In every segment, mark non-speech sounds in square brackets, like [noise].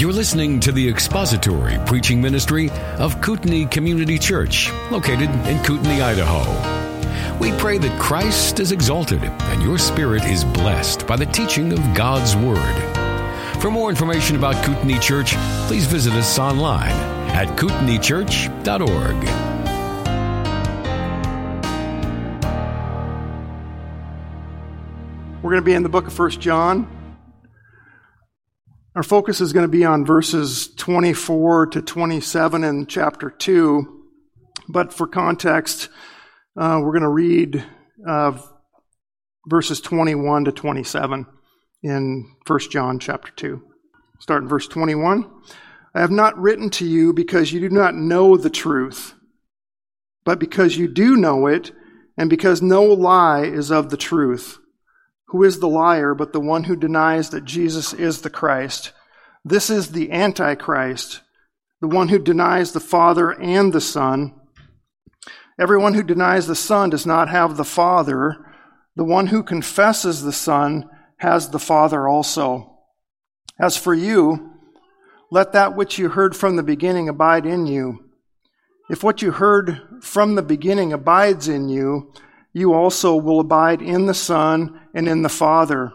You're listening to the expository preaching ministry of Kootenai Community Church, located in Kootenai, Idaho. We pray that Christ is exalted and your spirit is blessed by the teaching of God's Word. For more information about Kootenai Church, please visit us online at kootenaichurch.org. We're going to be in the book of First John. Our focus is going to be on verses 24 to 27 in chapter 2. But for context, uh, we're going to read uh, verses 21 to 27 in 1 John chapter 2. Start in verse 21. I have not written to you because you do not know the truth, but because you do know it, and because no lie is of the truth. Who is the liar but the one who denies that Jesus is the Christ? This is the Antichrist, the one who denies the Father and the Son. Everyone who denies the Son does not have the Father. The one who confesses the Son has the Father also. As for you, let that which you heard from the beginning abide in you. If what you heard from the beginning abides in you, you also will abide in the Son and in the Father.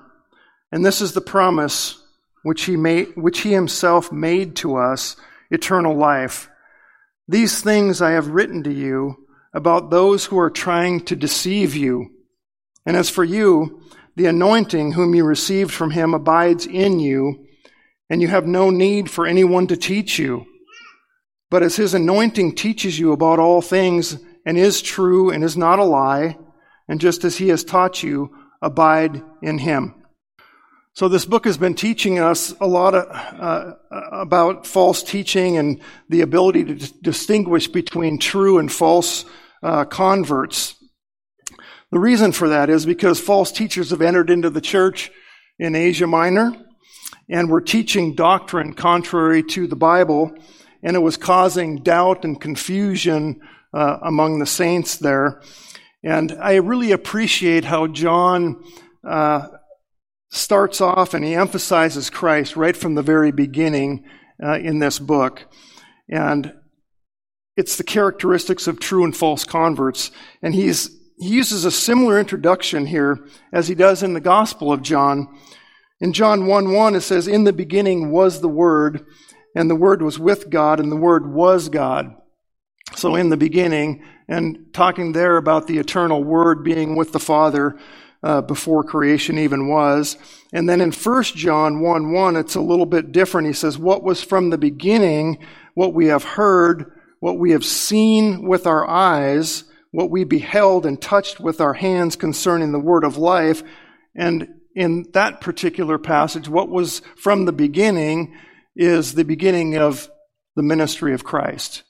And this is the promise which he, made, which he himself made to us, eternal life. These things I have written to you about those who are trying to deceive you. And as for you, the anointing whom you received from him abides in you, and you have no need for anyone to teach you. But as his anointing teaches you about all things, and is true and is not a lie, and just as he has taught you, abide in him. So this book has been teaching us a lot of, uh, about false teaching and the ability to d- distinguish between true and false uh, converts. The reason for that is because false teachers have entered into the church in Asia Minor and were teaching doctrine contrary to the Bible, and it was causing doubt and confusion uh, among the saints there. And I really appreciate how John uh, starts off and he emphasizes Christ right from the very beginning uh, in this book. And it's the characteristics of true and false converts. And he's, he uses a similar introduction here as he does in the Gospel of John. In John 1 1, it says, In the beginning was the Word, and the Word was with God, and the Word was God. So in the beginning, and talking there about the eternal Word being with the Father uh, before creation even was. And then in 1 John 1 1, it's a little bit different. He says, What was from the beginning, what we have heard, what we have seen with our eyes, what we beheld and touched with our hands concerning the word of life. And in that particular passage, what was from the beginning is the beginning of the ministry of Christ.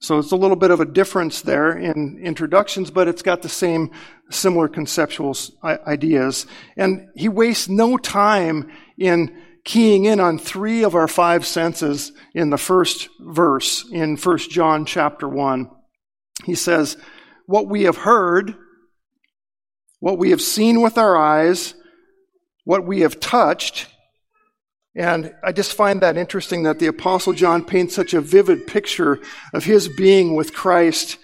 So it's a little bit of a difference there in introductions, but it's got the same similar conceptual ideas. And he wastes no time in keying in on three of our five senses in the first verse in 1 John chapter 1. He says, What we have heard, what we have seen with our eyes, what we have touched, and I just find that interesting that the Apostle John paints such a vivid picture of his being with Christ.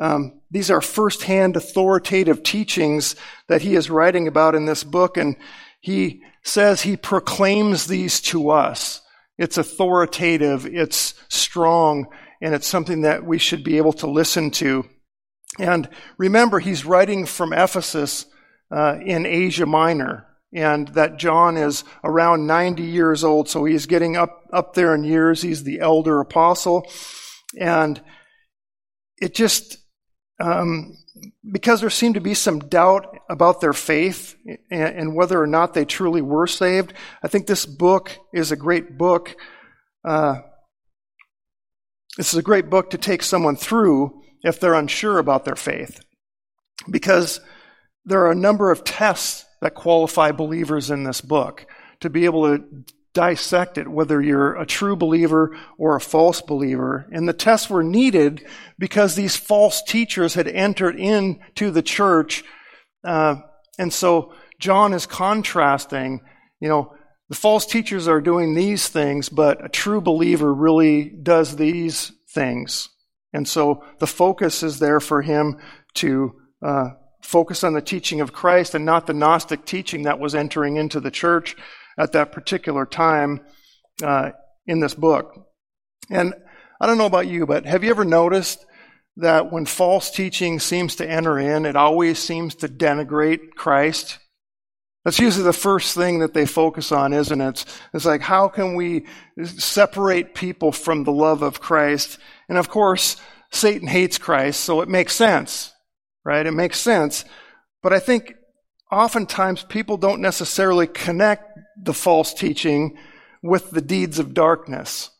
Um, these are firsthand authoritative teachings that he is writing about in this book, and he says he proclaims these to us. It's authoritative, it's strong, and it's something that we should be able to listen to. And remember, he's writing from Ephesus uh, in Asia Minor and that John is around 90 years old, so he's getting up, up there in years. He's the elder apostle. And it just, um, because there seemed to be some doubt about their faith and, and, whether or not they truly were saved, I think this book is a great book. Uh, this is a great book to take someone through if they're unsure about their faith. Because there are a number of tests that qualify believers in this book to be able to dissect it, whether you're a true believer or a false believer. And the tests were needed because these false teachers had entered into the church. Uh, and so John is contrasting, you know, The false teachers are doing these things, but a true believer really does these things. And so the focus is there for him to uh, focus on the teaching of Christ and not the Gnostic teaching that was entering into the church at that particular time uh, in this book. And I don't know about you, but have you ever noticed that when false teaching seems to enter in, it always seems to denigrate Christ? That's usually the first thing that they focus on, isn't it? It's like, how can we separate people from the love of Christ? And of course, Satan hates Christ, so it makes sense, right? It makes sense. But I think oftentimes people don't necessarily connect the false teaching with the deeds of darkness.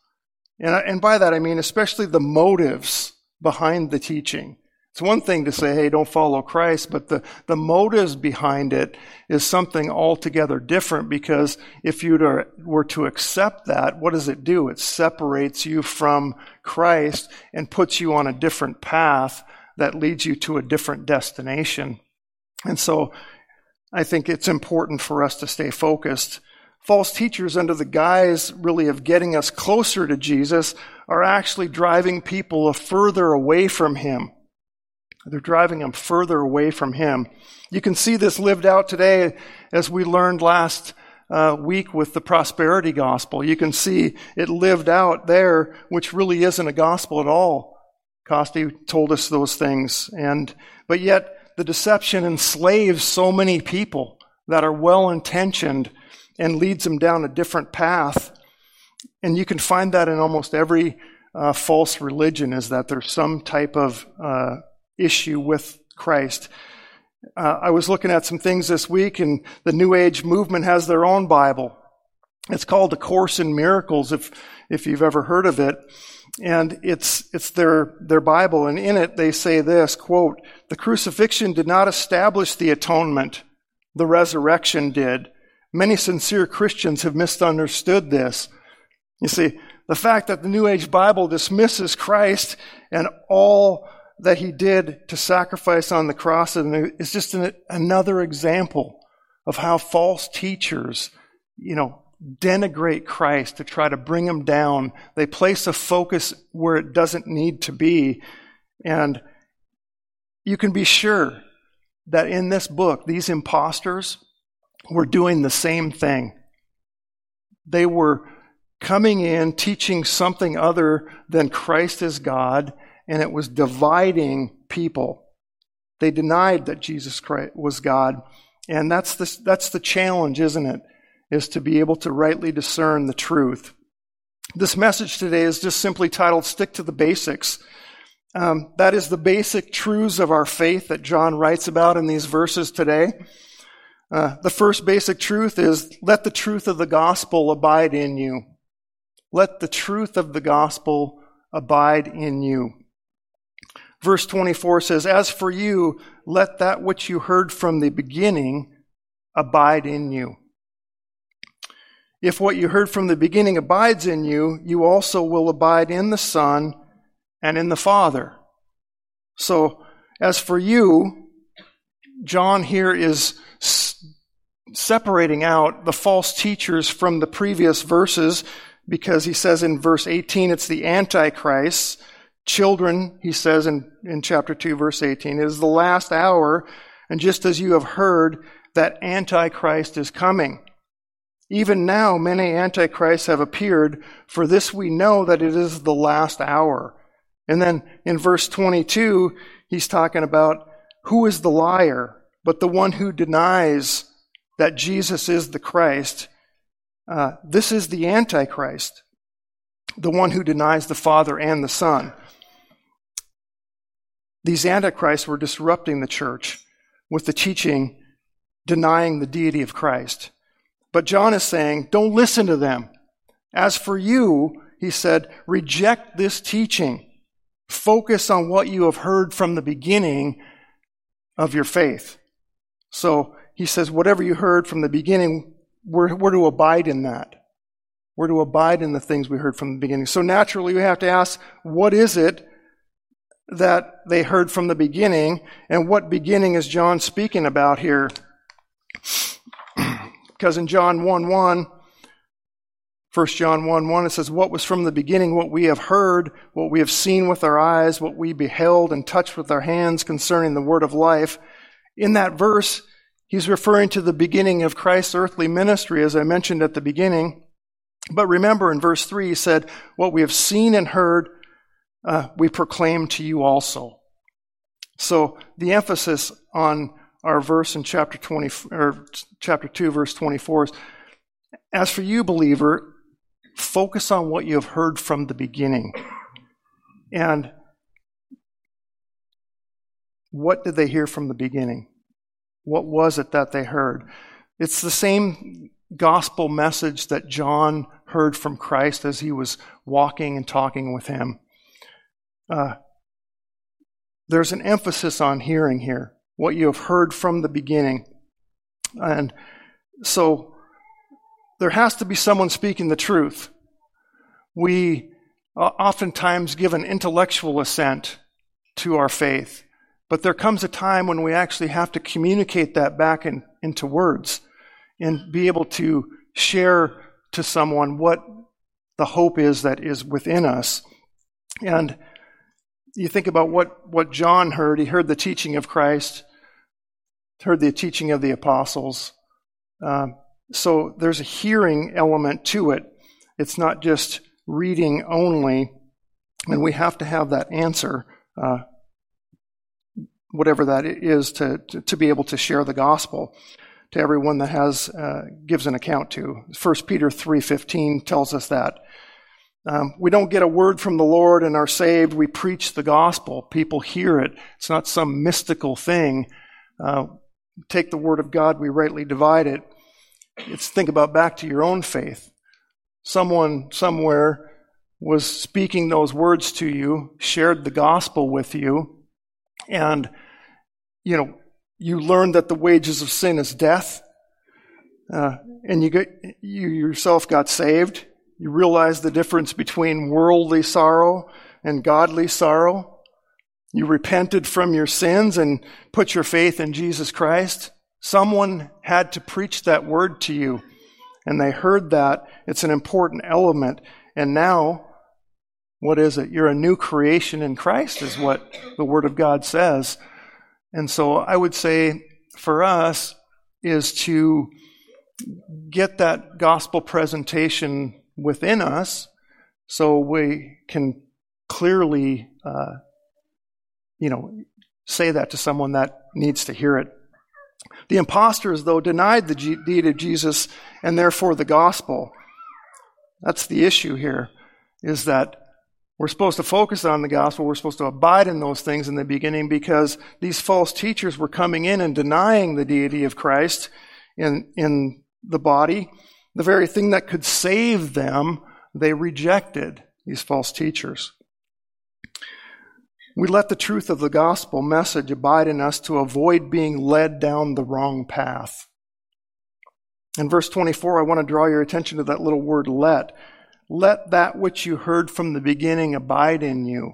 And, and by that I mean especially the motives behind the teaching. It's one thing to say, hey, don't follow Christ, but the, the motives behind it is something altogether different because if you were to accept that, what does it do? It separates you from Christ and puts you on a different path that leads you to a different destination. And so I think it's important for us to stay focused. False teachers, under the guise really of getting us closer to Jesus, are actually driving people further away from Him. They're driving them further away from Him. You can see this lived out today as we learned last uh, week with the prosperity gospel. You can see it lived out there, which really isn't a gospel at all. Costi told us those things. And, but yet the deception enslaves so many people that are well intentioned and leads them down a different path. And you can find that in almost every uh, false religion is that there's some type of uh, issue with Christ. Uh, I was looking at some things this week, and the New Age movement has their own Bible. It's called A Course in Miracles, if if you've ever heard of it. And it's it's their their Bible, and in it they say this quote: "The crucifixion did not establish the atonement; the resurrection did. Many sincere Christians have misunderstood this. You see, the fact that the New Age Bible dismisses Christ and all that he did to sacrifice on the cross is just an, another example of how false teachers, you know, denigrate Christ to try to bring him down. They place a focus where it doesn't need to be. And you can be sure that in this book, these imposters were doing the same thing. They were coming in teaching something other than Christ is God and it was dividing people. They denied that Jesus Christ was God. And that's the, that's the challenge, isn't it? Is to be able to rightly discern the truth. This message today is just simply titled Stick to the Basics. Um, that is the basic truths of our faith that John writes about in these verses today. Uh, the first basic truth is let the truth of the gospel abide in you. Let the truth of the gospel abide in you. Verse 24 says, As for you, let that which you heard from the beginning abide in you. If what you heard from the beginning abides in you, you also will abide in the Son and in the Father. So, as for you, John here is separating out the false teachers from the previous verses because he says in verse 18 it's the Antichrist Children, he says in, in chapter 2, verse 18, it is the last hour, and just as you have heard, that Antichrist is coming. Even now, many Antichrists have appeared. For this we know that it is the last hour. And then in verse 22, he's talking about who is the liar, but the one who denies that Jesus is the Christ. Uh, this is the Antichrist, the one who denies the Father and the Son. These antichrists were disrupting the church with the teaching denying the deity of Christ. But John is saying, don't listen to them. As for you, he said, reject this teaching. Focus on what you have heard from the beginning of your faith. So he says, whatever you heard from the beginning, we're, we're to abide in that. We're to abide in the things we heard from the beginning. So naturally, we have to ask, what is it that they heard from the beginning. And what beginning is John speaking about here? Because in John 1 1, 1 John 1 1, it says, What was from the beginning, what we have heard, what we have seen with our eyes, what we beheld and touched with our hands concerning the word of life. In that verse, he's referring to the beginning of Christ's earthly ministry, as I mentioned at the beginning. But remember in verse 3, he said, What we have seen and heard, uh, we proclaim to you also. So the emphasis on our verse in chapter 20 or chapter 2 verse 24 is as for you believer focus on what you have heard from the beginning. And what did they hear from the beginning? What was it that they heard? It's the same gospel message that John heard from Christ as he was walking and talking with him. Uh, there's an emphasis on hearing here, what you have heard from the beginning. And so there has to be someone speaking the truth. We uh, oftentimes give an intellectual assent to our faith, but there comes a time when we actually have to communicate that back in, into words and be able to share to someone what the hope is that is within us. And you think about what, what John heard. He heard the teaching of Christ, heard the teaching of the apostles. Um, so there's a hearing element to it. It's not just reading only, and we have to have that answer, uh, whatever that is, to, to, to, be able to share the gospel to everyone that has uh, gives an account to. 1 Peter 3.15 tells us that. Um, we don't get a word from the Lord and are saved. We preach the gospel. People hear it. It's not some mystical thing. Uh, take the word of God, we rightly divide it. It's think about back to your own faith. Someone somewhere was speaking those words to you, shared the gospel with you, and you know you learned that the wages of sin is death, uh, and you get you yourself got saved. You realize the difference between worldly sorrow and godly sorrow. You repented from your sins and put your faith in Jesus Christ. Someone had to preach that word to you, and they heard that. It's an important element. And now, what is it? You're a new creation in Christ, is what the Word of God says. And so I would say for us is to get that gospel presentation within us so we can clearly, uh, you know, say that to someone that needs to hear it. The impostors, though, denied the deity of Jesus and therefore the gospel. That's the issue here, is that we're supposed to focus on the gospel. We're supposed to abide in those things in the beginning because these false teachers were coming in and denying the deity of Christ in, in the body. The very thing that could save them, they rejected, these false teachers. We let the truth of the gospel message abide in us to avoid being led down the wrong path. In verse 24, I want to draw your attention to that little word let. Let that which you heard from the beginning abide in you.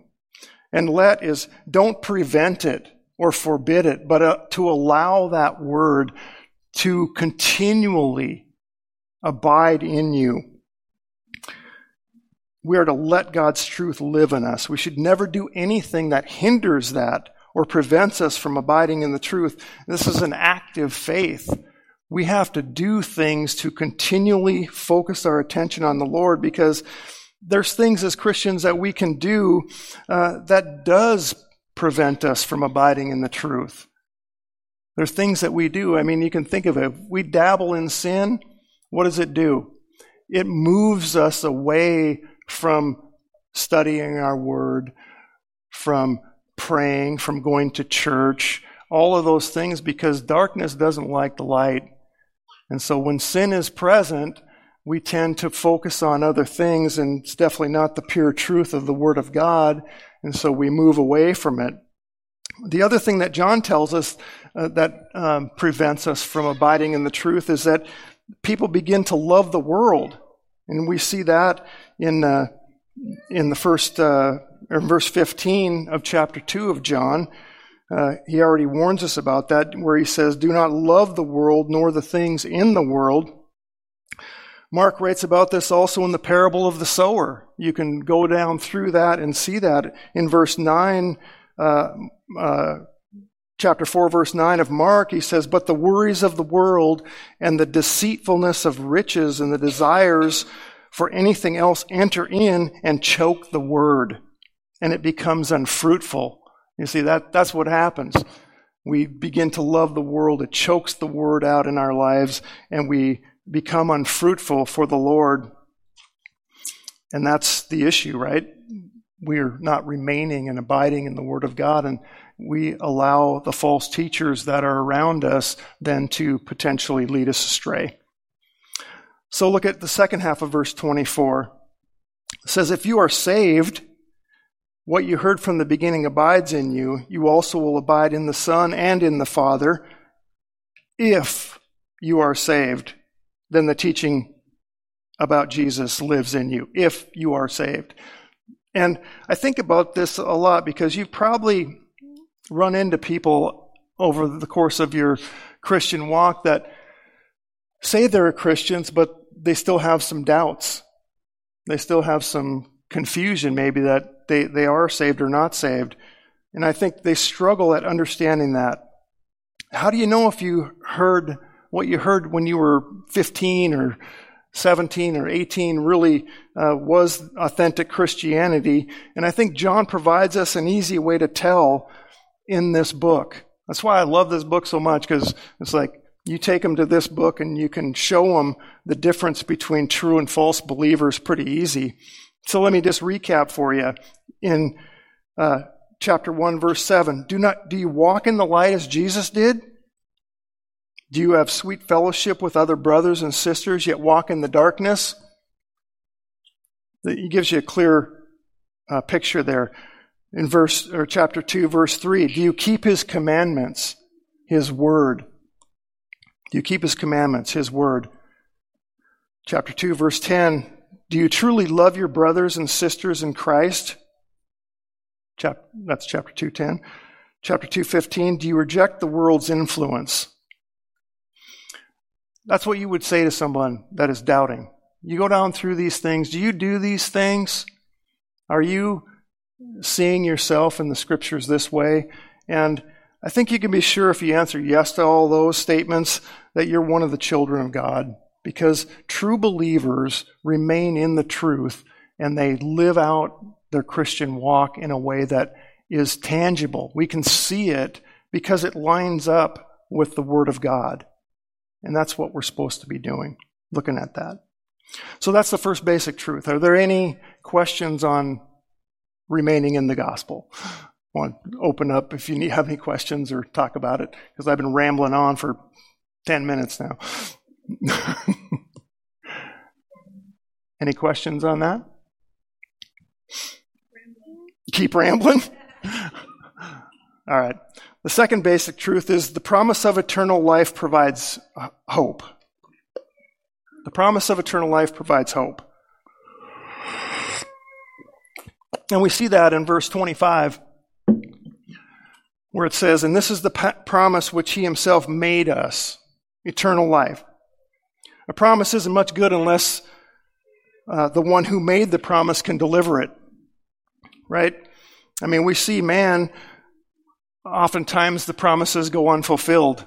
And let is don't prevent it or forbid it, but uh, to allow that word to continually abide in you. We are to let God's truth live in us. We should never do anything that hinders that or prevents us from abiding in the truth. This is an active faith. We have to do things to continually focus our attention on the Lord because there's things as Christians that we can do uh, that does prevent us from abiding in the truth. There's things that we do. I mean, you can think of it. We dabble in sin. What does it do? It moves us away from studying our word, from praying, from going to church, all of those things because darkness doesn't like the light. And so when sin is present, we tend to focus on other things, and it's definitely not the pure truth of the Word of God, and so we move away from it. The other thing that John tells us uh, that um, prevents us from abiding in the truth is that people begin to love the world. And we see that in, uh, in the first, uh, or verse 15 of chapter 2 of John. Uh, he already warns us about that, where he says, Do not love the world nor the things in the world. Mark writes about this also in the parable of the sower. You can go down through that and see that in verse 9, uh, uh, chapter 4, verse 9 of Mark. He says, But the worries of the world and the deceitfulness of riches and the desires for anything else enter in and choke the word, and it becomes unfruitful. You see, that, that's what happens. We begin to love the world, it chokes the word out in our lives, and we become unfruitful for the Lord. And that's the issue, right? We're not remaining and abiding in the Word of God, and we allow the false teachers that are around us then to potentially lead us astray. So look at the second half of verse 24. It says, If you are saved, what you heard from the beginning abides in you. You also will abide in the Son and in the Father. If you are saved, then the teaching about Jesus lives in you, if you are saved. And I think about this a lot because you've probably run into people over the course of your Christian walk that say they're Christians, but they still have some doubts. They still have some confusion, maybe, that they, they are saved or not saved. And I think they struggle at understanding that. How do you know if you heard what you heard when you were 15 or 17 or 18 really uh, was authentic Christianity? And I think John provides us an easy way to tell in this book. That's why I love this book so much because it's like you take them to this book and you can show them the difference between true and false believers pretty easy. So let me just recap for you. In uh, chapter 1, verse 7, do, not, do you walk in the light as Jesus did? Do you have sweet fellowship with other brothers and sisters, yet walk in the darkness? He gives you a clear uh, picture there in verse or chapter 2 verse 3 do you keep his commandments his word? Do you keep his commandments his word? Chapter 2 verse 10 do you truly love your brothers and sisters in christ? Chap- that's chapter 210 chapter 215 do you reject the world's influence? That's what you would say to someone that is doubting. You go down through these things. Do you do these things? Are you seeing yourself in the scriptures this way. And I think you can be sure if you answer yes to all those statements that you're one of the children of God because true believers remain in the truth and they live out their Christian walk in a way that is tangible. We can see it because it lines up with the Word of God. And that's what we're supposed to be doing, looking at that. So that's the first basic truth. Are there any questions on remaining in the gospel. I want to open up if you have any questions or talk about it, because I've been rambling on for 10 minutes now. [laughs] any questions on that? Keep rambling? [laughs] All right. The second basic truth is the promise of eternal life provides uh, hope. The promise of eternal life provides hope. And we see that in verse 25, where it says, And this is the promise which he himself made us eternal life. A promise isn't much good unless uh, the one who made the promise can deliver it. Right? I mean, we see man, oftentimes the promises go unfulfilled.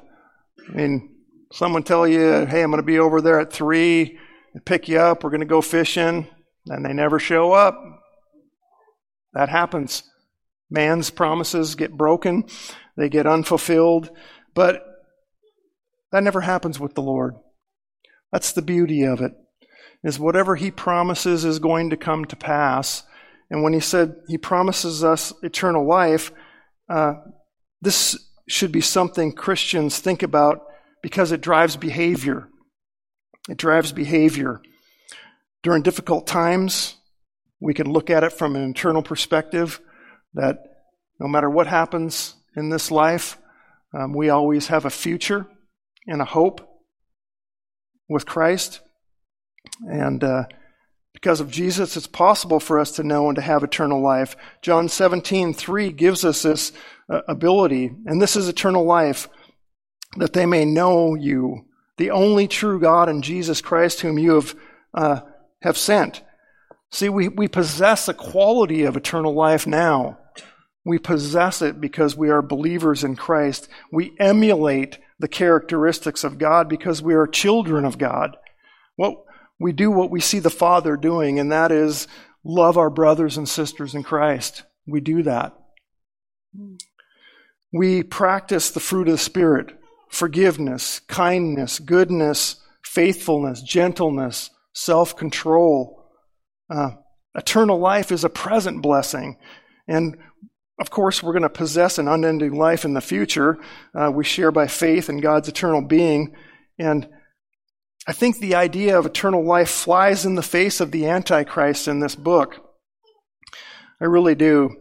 I mean, someone tell you, hey, I'm going to be over there at three, pick you up, we're going to go fishing, and they never show up. That happens. Man's promises get broken, they get unfulfilled, but that never happens with the Lord. That's the beauty of it. Is whatever he promises is going to come to pass. And when he said he promises us eternal life, uh, this should be something Christians think about because it drives behavior. It drives behavior. During difficult times, we can look at it from an internal perspective that no matter what happens in this life, um, we always have a future and a hope with Christ. And uh, because of Jesus, it's possible for us to know and to have eternal life. John 17, 3 gives us this uh, ability, and this is eternal life, that they may know you, the only true God and Jesus Christ, whom you have uh, have sent. See, we, we possess a quality of eternal life now. We possess it because we are believers in Christ. We emulate the characteristics of God because we are children of God. What we do what we see the Father doing, and that is love our brothers and sisters in Christ. We do that. We practice the fruit of the Spirit forgiveness, kindness, goodness, faithfulness, gentleness, self control. Uh, eternal life is a present blessing. And of course, we're going to possess an unending life in the future. Uh, we share by faith in God's eternal being. And I think the idea of eternal life flies in the face of the Antichrist in this book. I really do.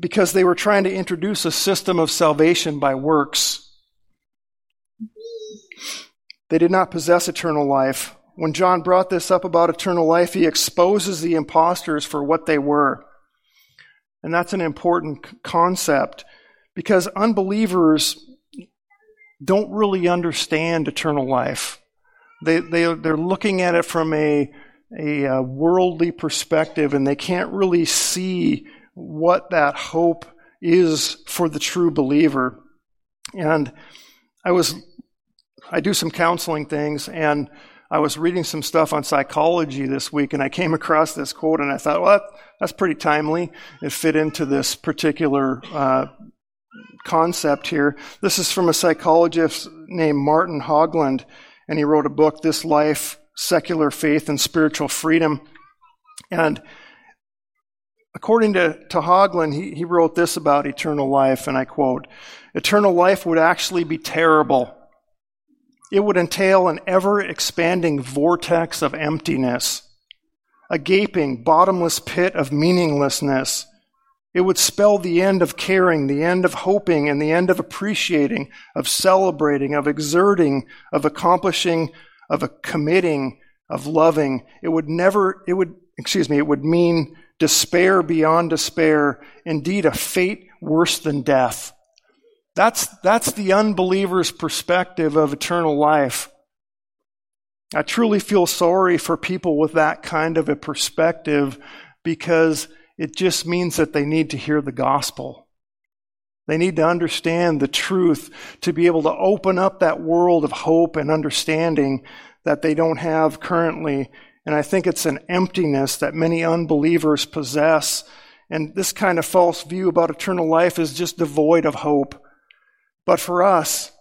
Because they were trying to introduce a system of salvation by works. They did not possess eternal life. When John brought this up about eternal life, he exposes the impostors for what they were. And that's an important concept because unbelievers don't really understand eternal life. They, they, they're looking at it from a, a, a worldly perspective and they can't really see what that hope is for the true believer. And I was I do some counseling things, and I was reading some stuff on psychology this week, and I came across this quote, and I thought, well, that, that's pretty timely. It fit into this particular uh, concept here. This is from a psychologist named Martin Hägglund, and he wrote a book, This Life, Secular Faith and Spiritual Freedom. And according to, to Hägglund, he, he wrote this about eternal life, and I quote, Eternal life would actually be terrible it would entail an ever expanding vortex of emptiness, a gaping, bottomless pit of meaninglessness. It would spell the end of caring, the end of hoping, and the end of appreciating, of celebrating, of exerting, of accomplishing, of committing, of loving. It would never, it would, excuse me, it would mean despair beyond despair, indeed a fate worse than death. That's, that's the unbeliever's perspective of eternal life. I truly feel sorry for people with that kind of a perspective because it just means that they need to hear the gospel. They need to understand the truth to be able to open up that world of hope and understanding that they don't have currently. And I think it's an emptiness that many unbelievers possess. And this kind of false view about eternal life is just devoid of hope. But for us,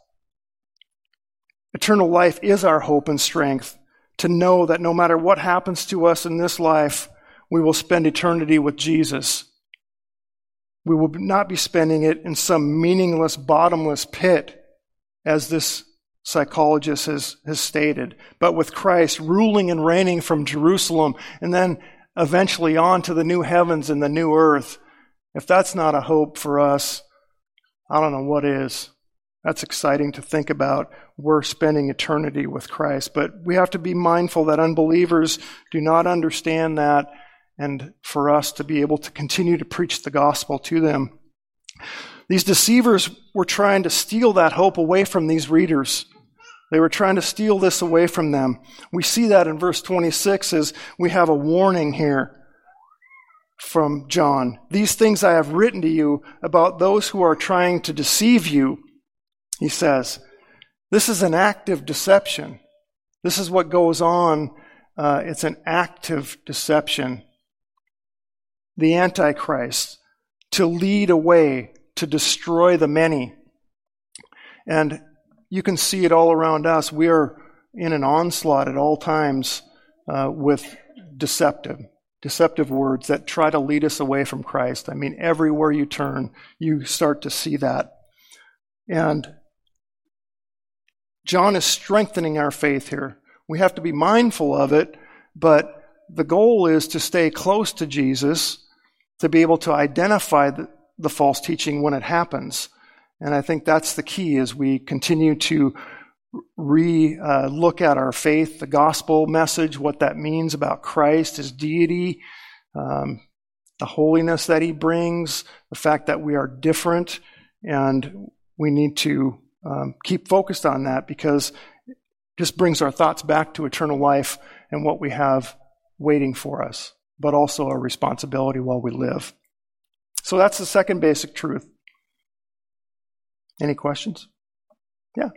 eternal life is our hope and strength to know that no matter what happens to us in this life, we will spend eternity with Jesus. We will not be spending it in some meaningless, bottomless pit, as this psychologist has, has stated, but with Christ ruling and reigning from Jerusalem and then eventually on to the new heavens and the new earth. If that's not a hope for us, I don't know what is. That's exciting to think about. We're spending eternity with Christ. But we have to be mindful that unbelievers do not understand that, and for us to be able to continue to preach the gospel to them. These deceivers were trying to steal that hope away from these readers. They were trying to steal this away from them. We see that in verse 26 as we have a warning here from John. These things I have written to you about those who are trying to deceive you. He says, This is an active deception. This is what goes on. Uh, it's an active deception. The Antichrist, to lead away, to destroy the many. And you can see it all around us. We are in an onslaught at all times uh, with deceptive, deceptive words that try to lead us away from Christ. I mean, everywhere you turn, you start to see that. And John is strengthening our faith here. We have to be mindful of it, but the goal is to stay close to Jesus, to be able to identify the, the false teaching when it happens. And I think that's the key as we continue to re uh, look at our faith, the gospel message, what that means about Christ, his deity, um, the holiness that he brings, the fact that we are different, and we need to um, keep focused on that because it just brings our thoughts back to eternal life and what we have waiting for us, but also our responsibility while we live. So that's the second basic truth. Any questions? Yeah.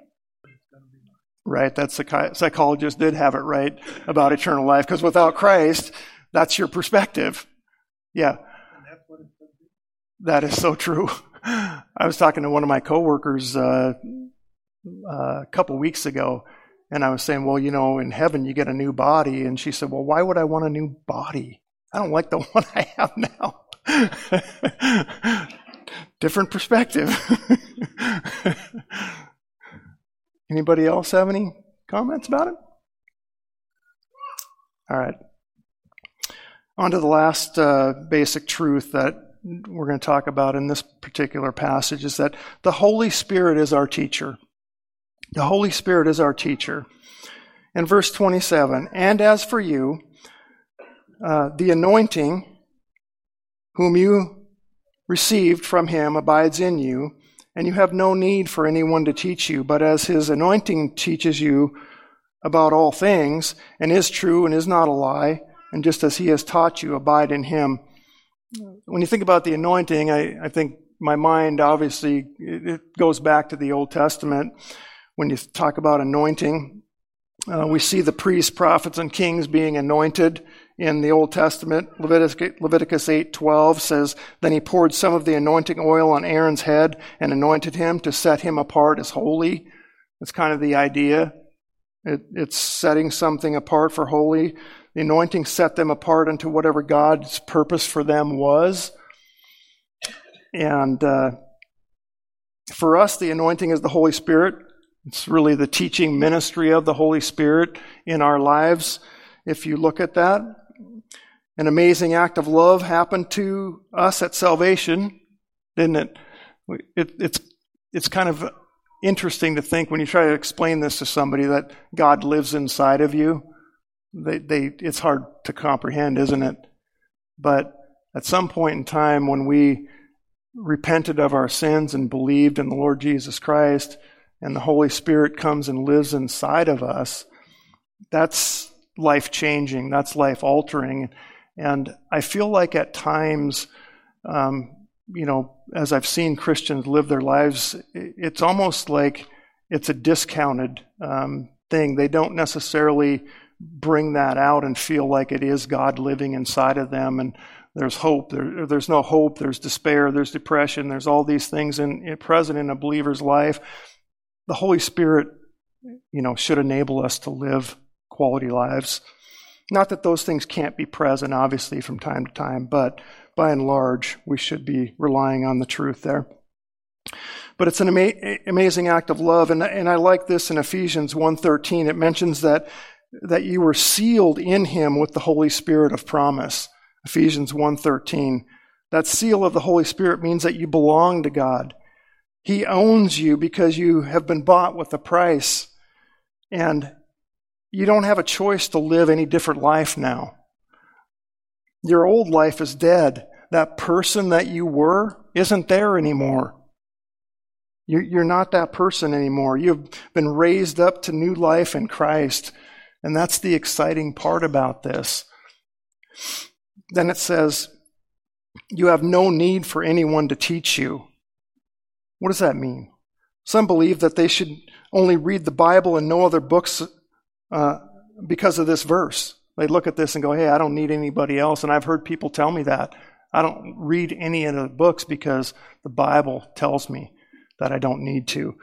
Right, that psychologist did have it right about eternal life because without Christ, that's your perspective. Yeah. That is so true. I was talking to one of my coworkers uh, uh, a couple weeks ago, and I was saying, well, you know, in heaven you get a new body. And she said, well, why would I want a new body? I don't like the [laughs] one I have now. [laughs] Different perspective. [laughs] Anybody else have any comments about it? All right. On to the last uh, basic truth that we're going to talk about in this particular passage is that the Holy Spirit is our teacher. The Holy Spirit is our teacher. In verse 27, and as for you, uh, the anointing whom you received from him abides in you, and you have no need for anyone to teach you, but as his anointing teaches you about all things, and is true and is not a lie, and just as he has taught you, abide in him. When you think about the anointing, I, I think my mind obviously it goes back to the Old Testament when you talk about anointing. Uh, we see the priests, prophets, and kings being anointed in the Old Testament. Leviticus, Leviticus 8:12 says, "Then he poured some of the anointing oil on Aaron's head and anointed him to set him apart as holy." That's kind of the idea. It, it's setting something apart for holy. The anointing set them apart into whatever God's purpose for them was. And uh, for us, the anointing is the Holy Spirit. It's really the teaching ministry of the Holy Spirit in our lives. If you look at that, an amazing act of love happened to us at salvation, didn't it? it it's, it's kind of interesting to think when you try to explain this to somebody that God lives inside of you. They, they, it's hard to comprehend, isn't it? But at some point in time, when we repented of our sins and believed in the Lord Jesus Christ, and the Holy Spirit comes and lives inside of us, that's life changing, that's life altering. And I feel like at times, um, you know, as I've seen Christians live their lives, it's almost like it's a discounted um, thing. They don't necessarily bring that out and feel like it is God living inside of them. And there's hope. There, there's no hope. There's despair. There's depression. There's all these things in, in, present in a believer's life the Holy Spirit, you know, should enable us to live quality lives. Not that those things can't be present, obviously, from time to time, but by and large, we should be relying on the truth there. But it's an ama- amazing act of love, and, and I like this in Ephesians 1.13. It mentions that, that you were sealed in him with the Holy Spirit of promise. Ephesians 1.13. That seal of the Holy Spirit means that you belong to God. He owns you because you have been bought with a price. And you don't have a choice to live any different life now. Your old life is dead. That person that you were isn't there anymore. You're not that person anymore. You've been raised up to new life in Christ. And that's the exciting part about this. Then it says, You have no need for anyone to teach you. What does that mean? Some believe that they should only read the Bible and no other books uh, because of this verse. They look at this and go, hey, I don't need anybody else. And I've heard people tell me that. I don't read any of the books because the Bible tells me that I don't need to.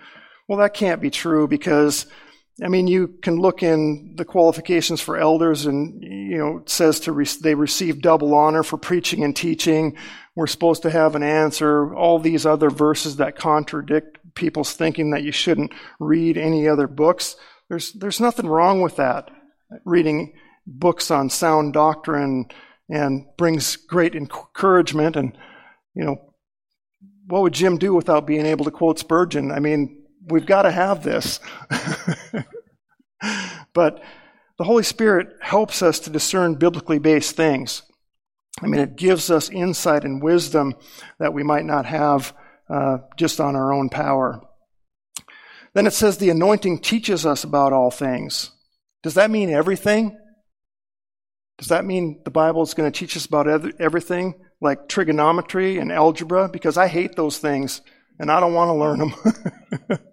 Well, that can't be true because, I mean, you can look in the qualifications for elders and, you know, it says to re- they receive double honor for preaching and teaching we're supposed to have an answer, all these other verses that contradict people's thinking that you shouldn't read any other books. There's, there's nothing wrong with that. Reading books on sound doctrine and brings great encouragement. And, you know, what would Jim do without being able to quote Spurgeon? I mean, we've got to have this. but the Holy Spirit helps us to discern biblically based things. I mean, it gives us insight and wisdom that we might not have uh, just on our own power. Then it says the anointing teaches us about all things. Does that mean everything? Does that mean the Bible is going to teach us about everything like trigonometry and algebra? Because I hate those things and I don't want to learn them. [laughs]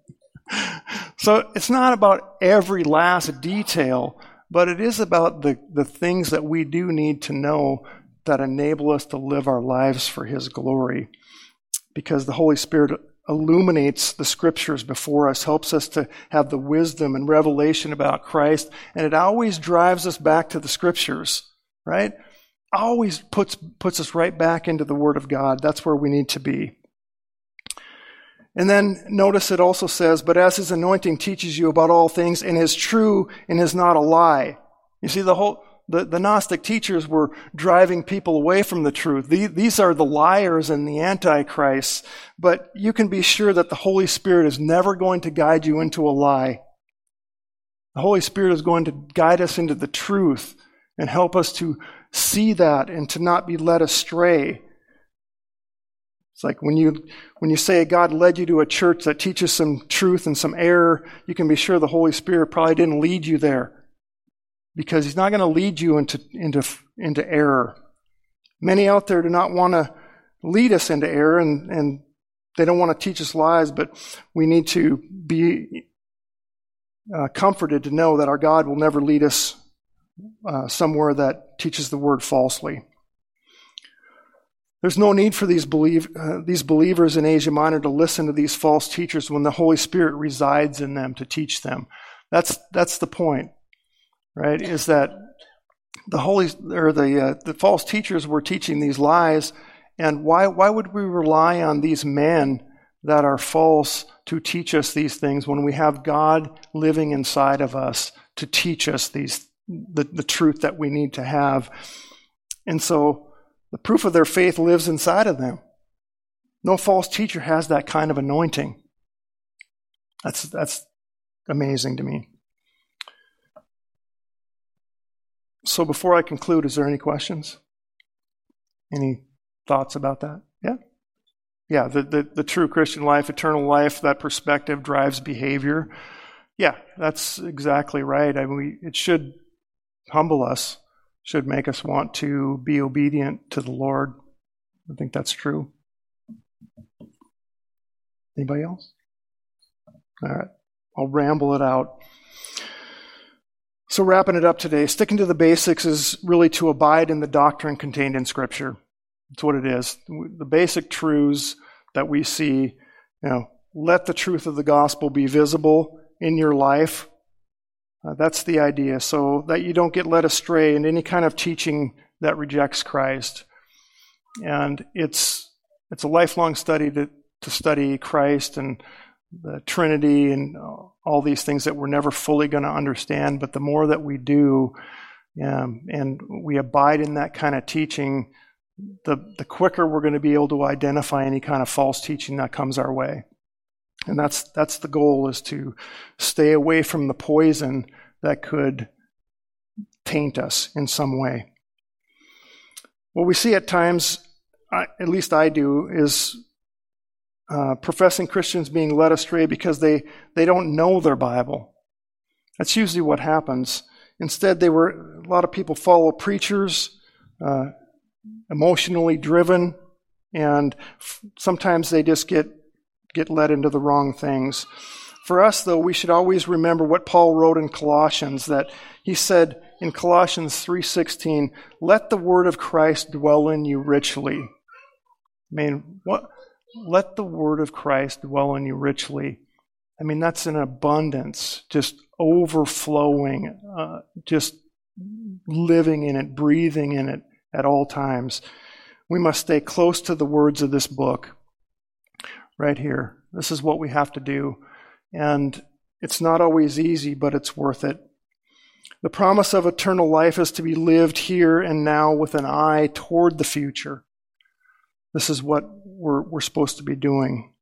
so it's not about every last detail, but it is about the, the things that we do need to know that enable us to live our lives for His glory. Because the Holy Spirit illuminates the scriptures before us, helps us to have the wisdom and revelation about Christ, and it always drives us back to the scriptures, right? Always puts, puts us right back into the Word of God. That's where we need to be. And then notice it also says, but as his anointing teaches you about all things and is true and is not a lie. You see, the whole, the, the Gnostic teachers were driving people away from the truth. these are the liars and the antichrists, but you can be sure that the Holy Spirit is never going to guide you into a lie. The Holy Spirit is going to guide us into the truth and help us to see that and to not be led astray. It's like when you when you say God led you to a church that teaches some truth and some error, you can be sure the Holy Spirit probably didn't lead you there because he's not going to lead you into, into, into error. Many out there do not want to lead us into error and, and they don't want to teach us lies, but we need to be uh, comforted to know that our God will never lead us uh, somewhere that teaches the word falsely. There's no need for these, believe, uh, these believers in Asia Minor to listen to these false teachers when the Holy Spirit resides in them to teach them. That's, that's the point right? Is that the holy or the uh, the false teachers were teaching these lies, and why why would we rely on these men that are false to teach us these things when we have God living inside of us to teach us these the, the truth that we need to have? And so the proof of their faith lives inside of them. No false teacher has that kind of anointing. That's that's amazing to me. So before I conclude, is there any questions? Any thoughts about that? Yeah? Yeah, the, the, the true Christian life, eternal life, that perspective drives behavior. Yeah, that's exactly right. I mean, we, it should humble us, should make us want to be obedient to the Lord. I think that's true. Anybody else? All right, I'll ramble it out. So, wrapping it up today, sticking to the basics is really to abide in the doctrine contained in Scripture. That's what it is. The basic truths that we see, you know, let the truth of the gospel be visible in your life. Uh, that's the idea. So that you don't get led astray in any kind of teaching that rejects Christ. And it's, it's a lifelong study to, to study Christ and the Trinity and all these things that we're never fully going to understand. But the more that we do, um, and we abide in that kind of teaching, the, the quicker we're going to be able to identify any kind of false teaching that comes our way. And that's, that's the goal is to stay away from the poison that could taint us in some way. What we see at times, at least I do, is uh, professing Christians being led astray because they, they don't know their Bible. That's usually what happens. Instead, they were a lot of people follow preachers, uh, emotionally driven, and f- sometimes they just get get led into the wrong things. For us, though, we should always remember what Paul wrote in Colossians. That he said in Colossians three sixteen, "Let the word of Christ dwell in you richly." I mean, what let the word of Christ dwell in you richly. I mean, that's an abundance, just overflowing, uh, just living in it, breathing in it at all times. We must stay close to the words of this book right here. This is what we have to do. And it's not always easy, but it's worth it. The promise of eternal life is to be lived here and now with an eye toward the future. This is what we're, we're supposed to be doing.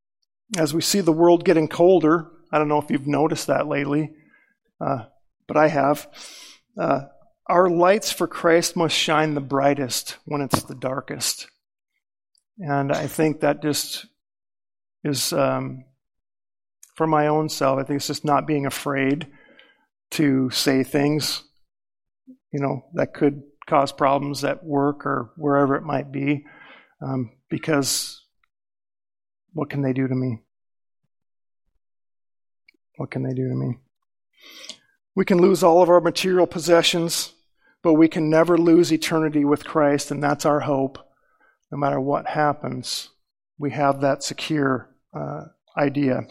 As we see the world getting colder, I don't know if you've noticed that lately, uh, but I have. Uh, our lights for Christ must shine the brightest when it's the darkest. And I think that just is, um, for my own self, I think it's just not being afraid to say things, you know, that could cause problems at work or wherever it might be. Um, because what can they do to me? What can they do to me? We can lose all of our material possessions, but we can never lose eternity with Christ, and that's our hope. No matter what happens, we have that secure uh, idea.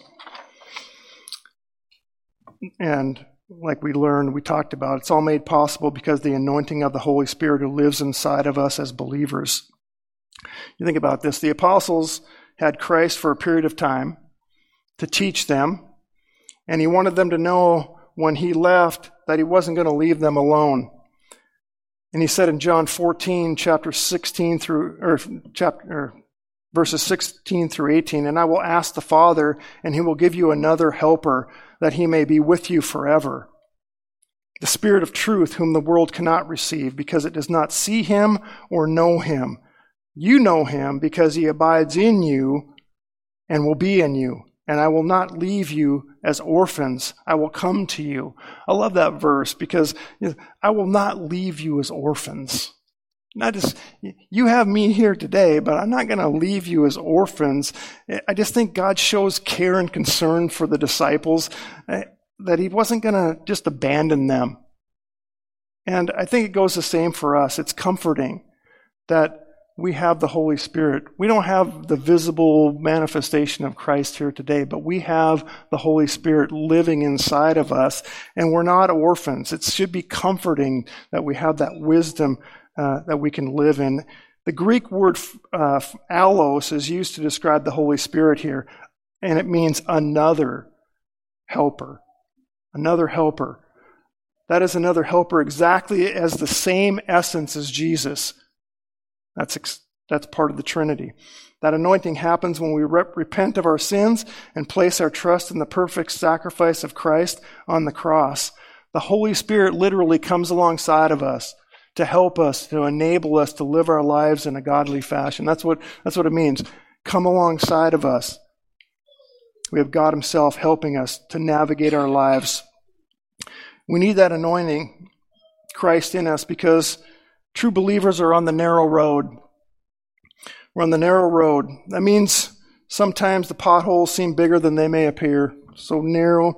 And like we learned, we talked about, it's all made possible because the anointing of the Holy Spirit who lives inside of us as believers. You think about this the apostles had Christ for a period of time to teach them, and he wanted them to know when he left that he wasn't going to leave them alone. And he said in John 14, chapter 16 through, or chapter, or verses 16 through 18, and I will ask the Father, and he will give you another helper, that he may be with you forever. The Spirit of truth, whom the world cannot receive, because it does not see him or know him. You know him because he abides in you and will be in you. And I will not leave you as orphans. I will come to you. I love that verse because I will not leave you as orphans. Not just, you have me here today, but I'm not going to leave you as orphans. I just think God shows care and concern for the disciples eh, that he wasn't going to just abandon them. And I think it goes the same for us. It's comforting that we have the Holy Spirit. We don't have the visible manifestation of Christ here today, but we have the Holy Spirit living inside of us, and we're not orphans. It should be comforting that we have that wisdom uh, that we can live in. The Greek word uh, allos is used to describe the Holy Spirit here, and it means another helper. Another helper. That is another helper exactly as the same essence as Jesus. That's, that's part of the Trinity. That anointing happens when we rep- repent of our sins and place our trust in the perfect sacrifice of Christ on the cross. The Holy Spirit literally comes alongside of us to help us, to enable us to live our lives in a godly fashion. That's what, that's what it means. Come alongside of us. We have God Himself helping us to navigate our lives. We need that anointing, Christ in us, because True believers are on the narrow road. We're on the narrow road. That means sometimes the potholes seem bigger than they may appear. So narrow.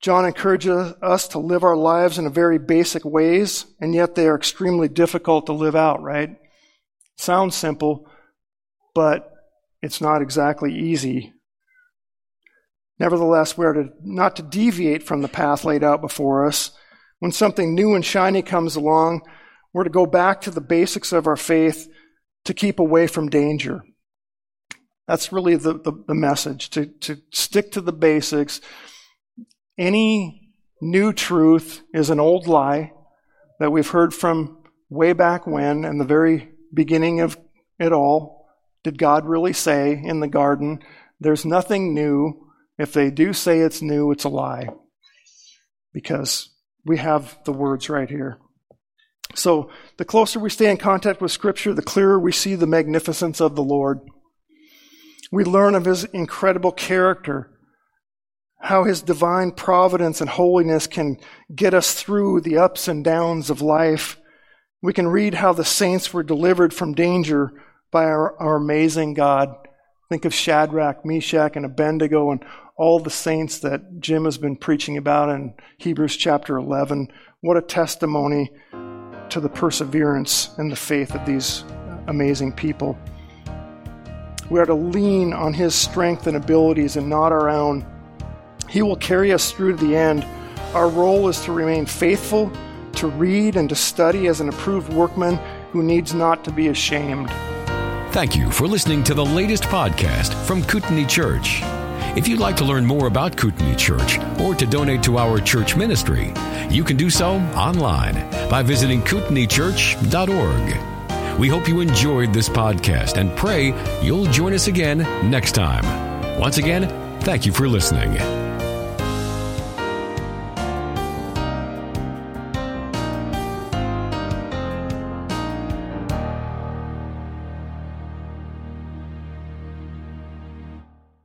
John encourages us to live our lives in very basic ways, and yet they are extremely difficult to live out, right? Sounds simple, but it's not exactly easy. Nevertheless, we are to, not to deviate from the path laid out before us. When something new and shiny comes along, we're to go back to the basics of our faith to keep away from danger. That's really the, the, the, message, to, to stick to the basics. Any new truth is an old lie that we've heard from way back when, in the very beginning of it all. Did God really say in the garden, there's nothing new? If they do say it's new, it's a lie. Because we have the words right here. So, the closer we stay in contact with Scripture, the clearer we see the magnificence of the Lord. We learn of His incredible character, how His divine providence and holiness can get us through the ups and downs of life. We can read how the saints were delivered from danger by our, our amazing God. Think of Shadrach, Meshach, and Abednego and all the saints that Jim has been preaching about in Hebrews chapter 11. What a testimony to the perseverance and the faith of these amazing people. We are to lean on His strength and abilities and not our own. He will carry us through to the end. Our role is to remain faithful, to read and to study as an approved workman who needs not to be ashamed. Thank you for listening to the latest podcast from Kootenai Church. If you'd like to learn more about Kootenai Church or to donate to our church ministry, you can do so online by visiting kootenaichurch.org. We hope you enjoyed this podcast and pray you'll join us again next time. Once again, thank you for listening.